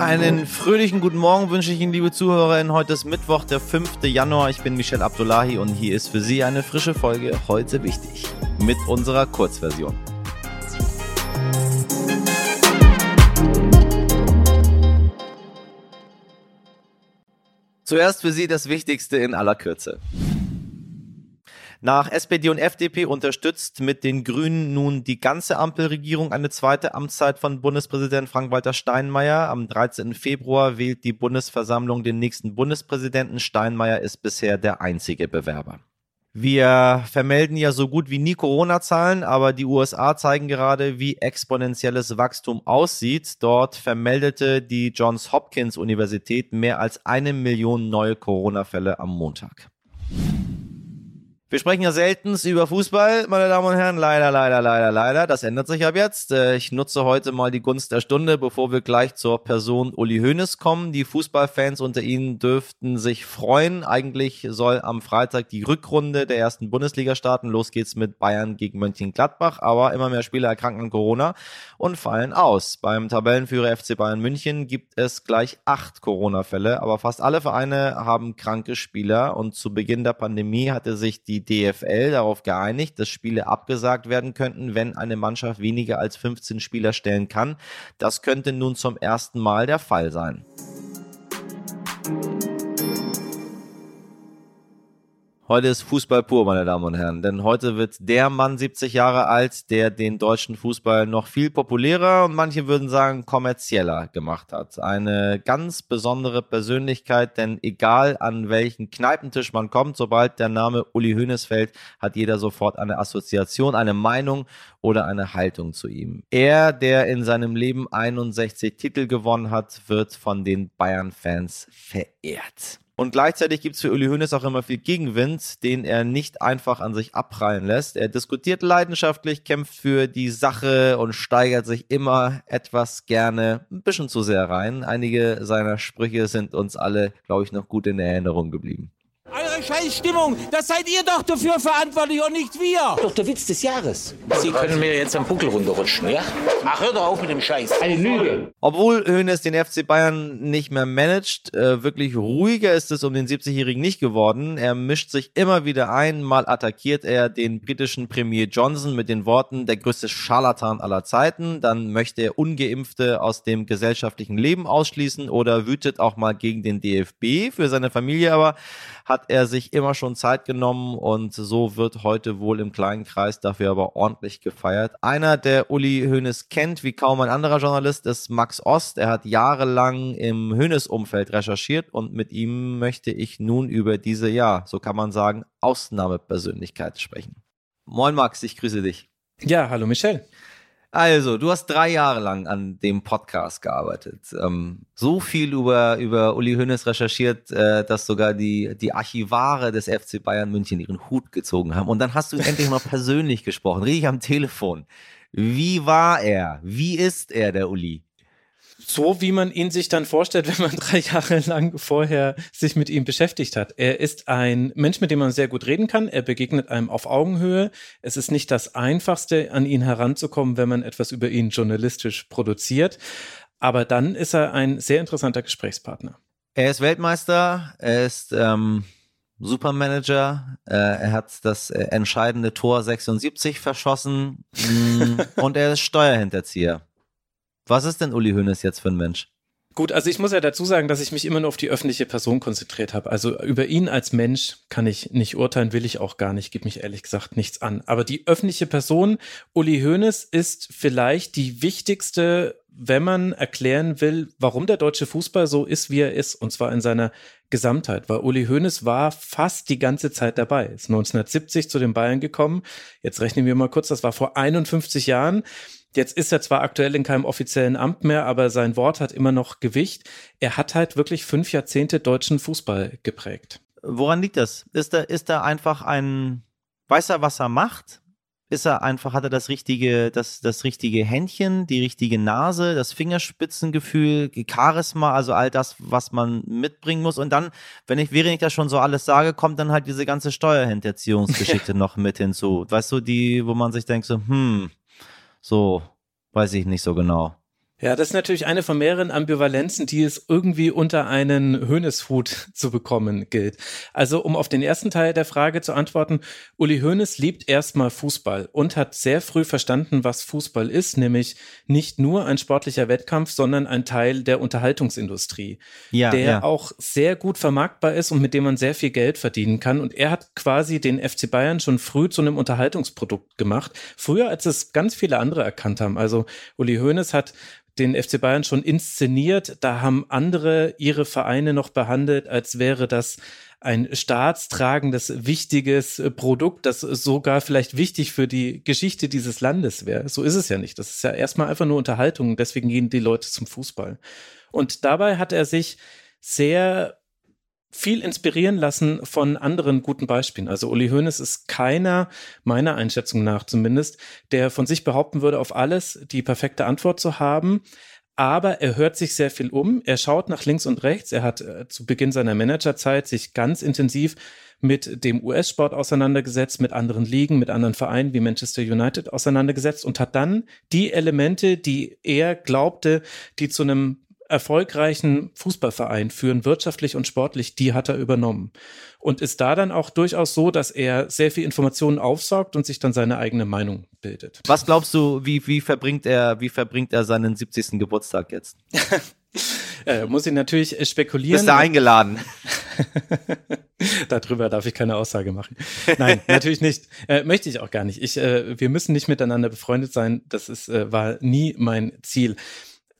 Einen fröhlichen guten Morgen wünsche ich Ihnen, liebe Zuhörerinnen. Heute ist Mittwoch, der 5. Januar. Ich bin Michel Abdullahi und hier ist für Sie eine frische Folge Heute wichtig mit unserer Kurzversion. Zuerst für Sie das Wichtigste in aller Kürze. Nach SPD und FDP unterstützt mit den Grünen nun die ganze Ampelregierung eine zweite Amtszeit von Bundespräsident Frank-Walter Steinmeier. Am 13. Februar wählt die Bundesversammlung den nächsten Bundespräsidenten. Steinmeier ist bisher der einzige Bewerber. Wir vermelden ja so gut wie nie Corona-Zahlen, aber die USA zeigen gerade, wie exponentielles Wachstum aussieht. Dort vermeldete die Johns Hopkins Universität mehr als eine Million neue Corona-Fälle am Montag. Wir sprechen ja seltenst über Fußball, meine Damen und Herren. Leider, leider, leider, leider. Das ändert sich ab jetzt. Äh, ich nutze heute mal die Gunst der Stunde, bevor wir gleich zur Person Uli Hoeneß kommen. Die Fußballfans unter Ihnen dürften sich freuen. Eigentlich soll am Freitag die Rückrunde der ersten Bundesliga starten. Los geht's mit Bayern gegen Mönchengladbach. Aber immer mehr Spieler erkranken an Corona und fallen aus. Beim Tabellenführer FC Bayern München gibt es gleich acht Corona-Fälle. Aber fast alle Vereine haben kranke Spieler. Und zu Beginn der Pandemie hatte sich die die DFL darauf geeinigt, dass Spiele abgesagt werden könnten, wenn eine Mannschaft weniger als 15 Spieler stellen kann. Das könnte nun zum ersten Mal der Fall sein. Heute ist Fußball pur, meine Damen und Herren, denn heute wird der Mann 70 Jahre alt, der den deutschen Fußball noch viel populärer und manche würden sagen kommerzieller gemacht hat. Eine ganz besondere Persönlichkeit, denn egal an welchen Kneipentisch man kommt, sobald der Name Uli Hoeneß fällt, hat jeder sofort eine Assoziation, eine Meinung oder eine Haltung zu ihm. Er, der in seinem Leben 61 Titel gewonnen hat, wird von den Bayern-Fans verehrt. Und gleichzeitig gibt es für Uli Hoeneß auch immer viel Gegenwind, den er nicht einfach an sich abprallen lässt. Er diskutiert leidenschaftlich, kämpft für die Sache und steigert sich immer etwas gerne ein bisschen zu sehr rein. Einige seiner Sprüche sind uns alle, glaube ich, noch gut in Erinnerung geblieben. Eure Scheißstimmung, das seid ihr doch dafür verantwortlich und nicht wir. Doch der Witz des Jahres. Sie können mir jetzt am Buckel runterrutschen, ja? Ach, hör doch auf mit dem Scheiß. Eine Lüge. Obwohl Hoeneß den FC Bayern nicht mehr managt, äh, wirklich ruhiger ist es um den 70-Jährigen nicht geworden. Er mischt sich immer wieder ein. Mal attackiert er den britischen Premier Johnson mit den Worten, der größte Scharlatan aller Zeiten. Dann möchte er Ungeimpfte aus dem gesellschaftlichen Leben ausschließen oder wütet auch mal gegen den DFB. Für seine Familie aber hat er sich immer schon Zeit genommen und so wird heute wohl im kleinen Kreis dafür aber ordentlich gefeiert. Einer, der Uli Hoeneß kennt wie kaum ein anderer Journalist, ist Max Ost. Er hat jahrelang im Hoeneß-Umfeld recherchiert und mit ihm möchte ich nun über diese, ja, so kann man sagen, Ausnahmepersönlichkeit sprechen. Moin Max, ich grüße dich. Ja, hallo Michel. Also, du hast drei Jahre lang an dem Podcast gearbeitet. Ähm, so viel über, über Uli Hoeneß recherchiert, äh, dass sogar die, die Archivare des FC Bayern München ihren Hut gezogen haben. Und dann hast du ihn endlich mal persönlich gesprochen, richtig am Telefon. Wie war er? Wie ist er, der Uli? So wie man ihn sich dann vorstellt, wenn man drei Jahre lang vorher sich mit ihm beschäftigt hat. Er ist ein Mensch, mit dem man sehr gut reden kann. Er begegnet einem auf Augenhöhe. Es ist nicht das Einfachste, an ihn heranzukommen, wenn man etwas über ihn journalistisch produziert. Aber dann ist er ein sehr interessanter Gesprächspartner. Er ist Weltmeister, er ist ähm, Supermanager, äh, er hat das äh, entscheidende Tor 76 verschossen mm, und er ist Steuerhinterzieher. Was ist denn Uli Hoeneß jetzt für ein Mensch? Gut, also ich muss ja dazu sagen, dass ich mich immer nur auf die öffentliche Person konzentriert habe. Also über ihn als Mensch kann ich nicht urteilen, will ich auch gar nicht, gibt mich ehrlich gesagt nichts an. Aber die öffentliche Person, Uli Hoeneß, ist vielleicht die wichtigste, wenn man erklären will, warum der deutsche Fußball so ist, wie er ist, und zwar in seiner Gesamtheit, weil Uli Hoeneß war fast die ganze Zeit dabei. Ist 1970 zu den Bayern gekommen. Jetzt rechnen wir mal kurz, das war vor 51 Jahren. Jetzt ist er zwar aktuell in keinem offiziellen Amt mehr, aber sein Wort hat immer noch Gewicht. Er hat halt wirklich fünf Jahrzehnte deutschen Fußball geprägt. Woran liegt das? Ist er, ist er einfach ein, weiß er, was er macht? Ist er einfach, hat er das richtige, das, das richtige Händchen, die richtige Nase, das Fingerspitzengefühl, Charisma, also all das, was man mitbringen muss. Und dann, wenn ich, während ich das schon so alles sage, kommt dann halt diese ganze Steuerhinterziehungsgeschichte noch mit hinzu. Weißt du, die, wo man sich denkt so, hm, so, weiß ich nicht so genau. Ja, das ist natürlich eine von mehreren Ambivalenzen, die es irgendwie unter einen Hönes-Hut zu bekommen gilt. Also, um auf den ersten Teil der Frage zu antworten, Uli Hoeneß liebt erstmal Fußball und hat sehr früh verstanden, was Fußball ist, nämlich nicht nur ein sportlicher Wettkampf, sondern ein Teil der Unterhaltungsindustrie, ja, der ja. auch sehr gut vermarktbar ist und mit dem man sehr viel Geld verdienen kann. Und er hat quasi den FC Bayern schon früh zu einem Unterhaltungsprodukt gemacht, früher als es ganz viele andere erkannt haben. Also Uli Hoeneß hat den FC Bayern schon inszeniert. Da haben andere ihre Vereine noch behandelt, als wäre das ein staatstragendes, wichtiges äh, Produkt, das sogar vielleicht wichtig für die Geschichte dieses Landes wäre. So ist es ja nicht. Das ist ja erstmal einfach nur Unterhaltung. Deswegen gehen die Leute zum Fußball. Und dabei hat er sich sehr viel inspirieren lassen von anderen guten Beispielen. Also Uli Hoeneß ist keiner, meiner Einschätzung nach zumindest, der von sich behaupten würde, auf alles die perfekte Antwort zu haben. Aber er hört sich sehr viel um. Er schaut nach links und rechts. Er hat äh, zu Beginn seiner Managerzeit sich ganz intensiv mit dem US-Sport auseinandergesetzt, mit anderen Ligen, mit anderen Vereinen wie Manchester United auseinandergesetzt und hat dann die Elemente, die er glaubte, die zu einem erfolgreichen Fußballverein führen, wirtschaftlich und sportlich, die hat er übernommen. Und ist da dann auch durchaus so, dass er sehr viel Informationen aufsaugt und sich dann seine eigene Meinung bildet. Was glaubst du, wie, wie verbringt er, wie verbringt er seinen 70. Geburtstag jetzt? äh, muss ich natürlich spekulieren. Bist du eingeladen? Darüber darf ich keine Aussage machen. Nein, natürlich nicht. Äh, möchte ich auch gar nicht. Ich, äh, wir müssen nicht miteinander befreundet sein. Das ist, äh, war nie mein Ziel.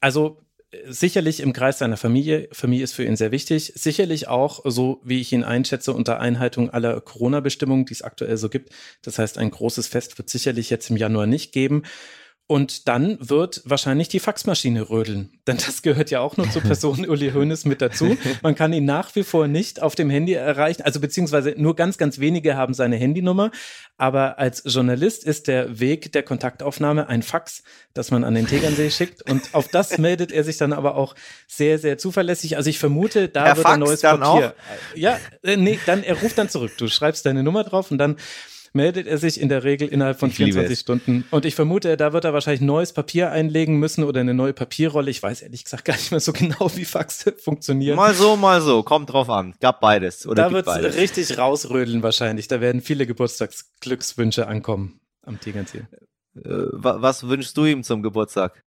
Also sicherlich im Kreis seiner Familie. Familie ist für ihn sehr wichtig. Sicherlich auch, so wie ich ihn einschätze, unter Einhaltung aller Corona-Bestimmungen, die es aktuell so gibt. Das heißt, ein großes Fest wird sicherlich jetzt im Januar nicht geben. Und dann wird wahrscheinlich die Faxmaschine rödeln. Denn das gehört ja auch nur zur Person Uli Hoeneß mit dazu. Man kann ihn nach wie vor nicht auf dem Handy erreichen. Also beziehungsweise nur ganz, ganz wenige haben seine Handynummer. Aber als Journalist ist der Weg der Kontaktaufnahme ein Fax, das man an den Tegernsee schickt. Und auf das meldet er sich dann aber auch sehr, sehr zuverlässig. Also ich vermute, da Herr wird ein neues dann Papier. Auch? Ja, äh, nee, dann er ruft dann zurück. Du schreibst deine Nummer drauf und dann meldet er sich in der Regel innerhalb von 24 Stunden. Und ich vermute, da wird er wahrscheinlich neues Papier einlegen müssen oder eine neue Papierrolle. Ich weiß ehrlich gesagt gar nicht mehr so genau, wie Faxe funktionieren. Mal so, mal so. Kommt drauf an. Gab beides. Oder da wird es richtig rausrödeln wahrscheinlich. Da werden viele Geburtstagsglückswünsche ankommen am Tegernsee. Äh, was wünschst du ihm zum Geburtstag?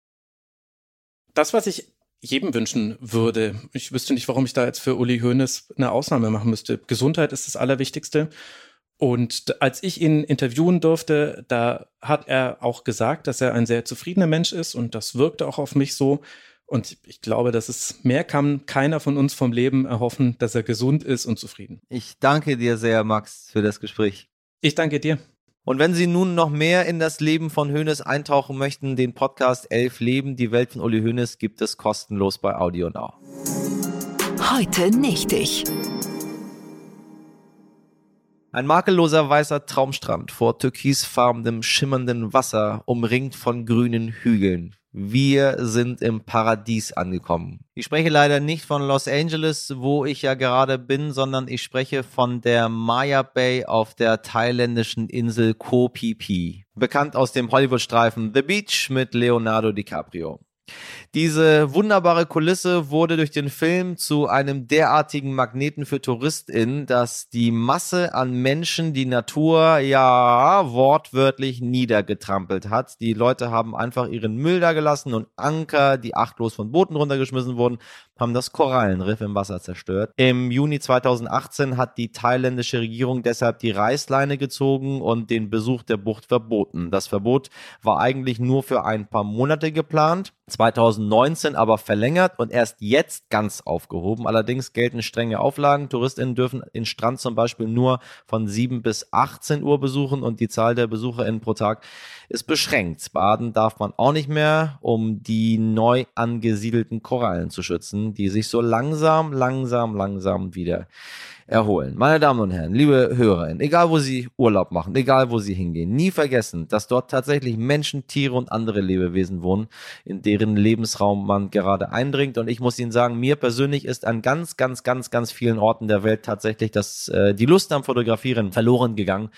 Das, was ich jedem wünschen würde. Ich wüsste nicht, warum ich da jetzt für Uli Hoeneß eine Ausnahme machen müsste. Gesundheit ist das Allerwichtigste. Und als ich ihn interviewen durfte, da hat er auch gesagt, dass er ein sehr zufriedener Mensch ist und das wirkte auch auf mich so. Und ich glaube, dass es mehr kann keiner von uns vom Leben erhoffen, dass er gesund ist und zufrieden. Ich danke dir sehr, Max, für das Gespräch. Ich danke dir. Und wenn Sie nun noch mehr in das Leben von Hoeneß eintauchen möchten, den Podcast Elf Leben, die Welt von Uli Hoeneß gibt es kostenlos bei Audio Now. Heute nicht ich. Ein makelloser weißer Traumstrand vor türkisfarbenem schimmerndem Wasser, umringt von grünen Hügeln. Wir sind im Paradies angekommen. Ich spreche leider nicht von Los Angeles, wo ich ja gerade bin, sondern ich spreche von der Maya Bay auf der thailändischen Insel Koh Phi Phi. Bekannt aus dem Hollywood-Streifen The Beach mit Leonardo DiCaprio. Diese wunderbare Kulisse wurde durch den Film zu einem derartigen Magneten für TouristInnen, dass die Masse an Menschen die Natur ja wortwörtlich niedergetrampelt hat. Die Leute haben einfach ihren Müll da gelassen und Anker, die achtlos von Booten runtergeschmissen wurden, haben das Korallenriff im Wasser zerstört. Im Juni 2018 hat die thailändische Regierung deshalb die Reißleine gezogen und den Besuch der Bucht verboten. Das Verbot war eigentlich nur für ein paar Monate geplant, 2019 aber verlängert und erst jetzt ganz aufgehoben. Allerdings gelten strenge Auflagen. TouristInnen dürfen den Strand zum Beispiel nur von 7 bis 18 Uhr besuchen und die Zahl der BesucherInnen pro Tag ist beschränkt. Baden darf man auch nicht mehr, um die neu angesiedelten Korallen zu schützen, die sich so langsam, langsam, langsam wieder erholen. Meine Damen und Herren, liebe HörerInnen, egal wo Sie Urlaub machen, egal wo Sie hingehen, nie vergessen, dass dort tatsächlich Menschen, Tiere und andere Lebewesen wohnen, in deren Lebensraum man gerade eindringt. Und ich muss Ihnen sagen, mir persönlich ist an ganz, ganz, ganz, ganz vielen Orten der Welt tatsächlich das, äh, die Lust am Fotografieren verloren gegangen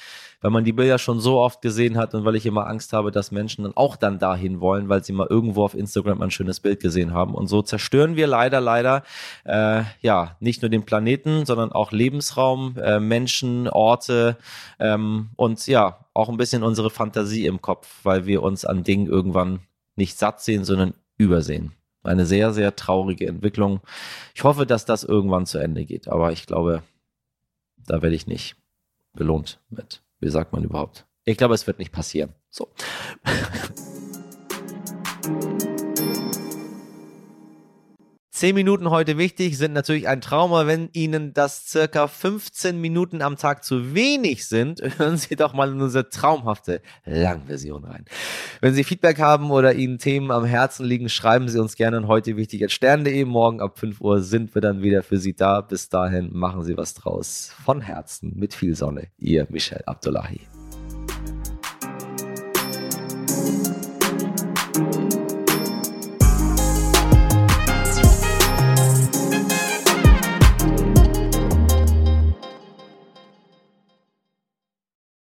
weil man die Bilder schon so oft gesehen hat und weil ich immer Angst habe, dass Menschen dann auch dann dahin wollen, weil sie mal irgendwo auf Instagram ein schönes Bild gesehen haben. Und so zerstören wir leider, leider, äh, ja, nicht nur den Planeten, sondern auch Lebensraum, äh, Menschen, Orte ähm, und ja, auch ein bisschen unsere Fantasie im Kopf, weil wir uns an Dingen irgendwann nicht satt sehen, sondern übersehen. Eine sehr, sehr traurige Entwicklung. Ich hoffe, dass das irgendwann zu Ende geht, aber ich glaube, da werde ich nicht belohnt mit. Wie sagt man überhaupt? Ich glaube, es wird nicht passieren. So. Zehn Minuten heute wichtig sind natürlich ein Trauma. Wenn Ihnen das circa 15 Minuten am Tag zu wenig sind, hören Sie doch mal in unsere traumhafte Langversion rein. Wenn Sie Feedback haben oder Ihnen Themen am Herzen liegen, schreiben Sie uns gerne an heute wichtig stern.de. Morgen ab 5 Uhr sind wir dann wieder für Sie da. Bis dahin machen Sie was draus. Von Herzen mit viel Sonne. Ihr Michel Abdullahi.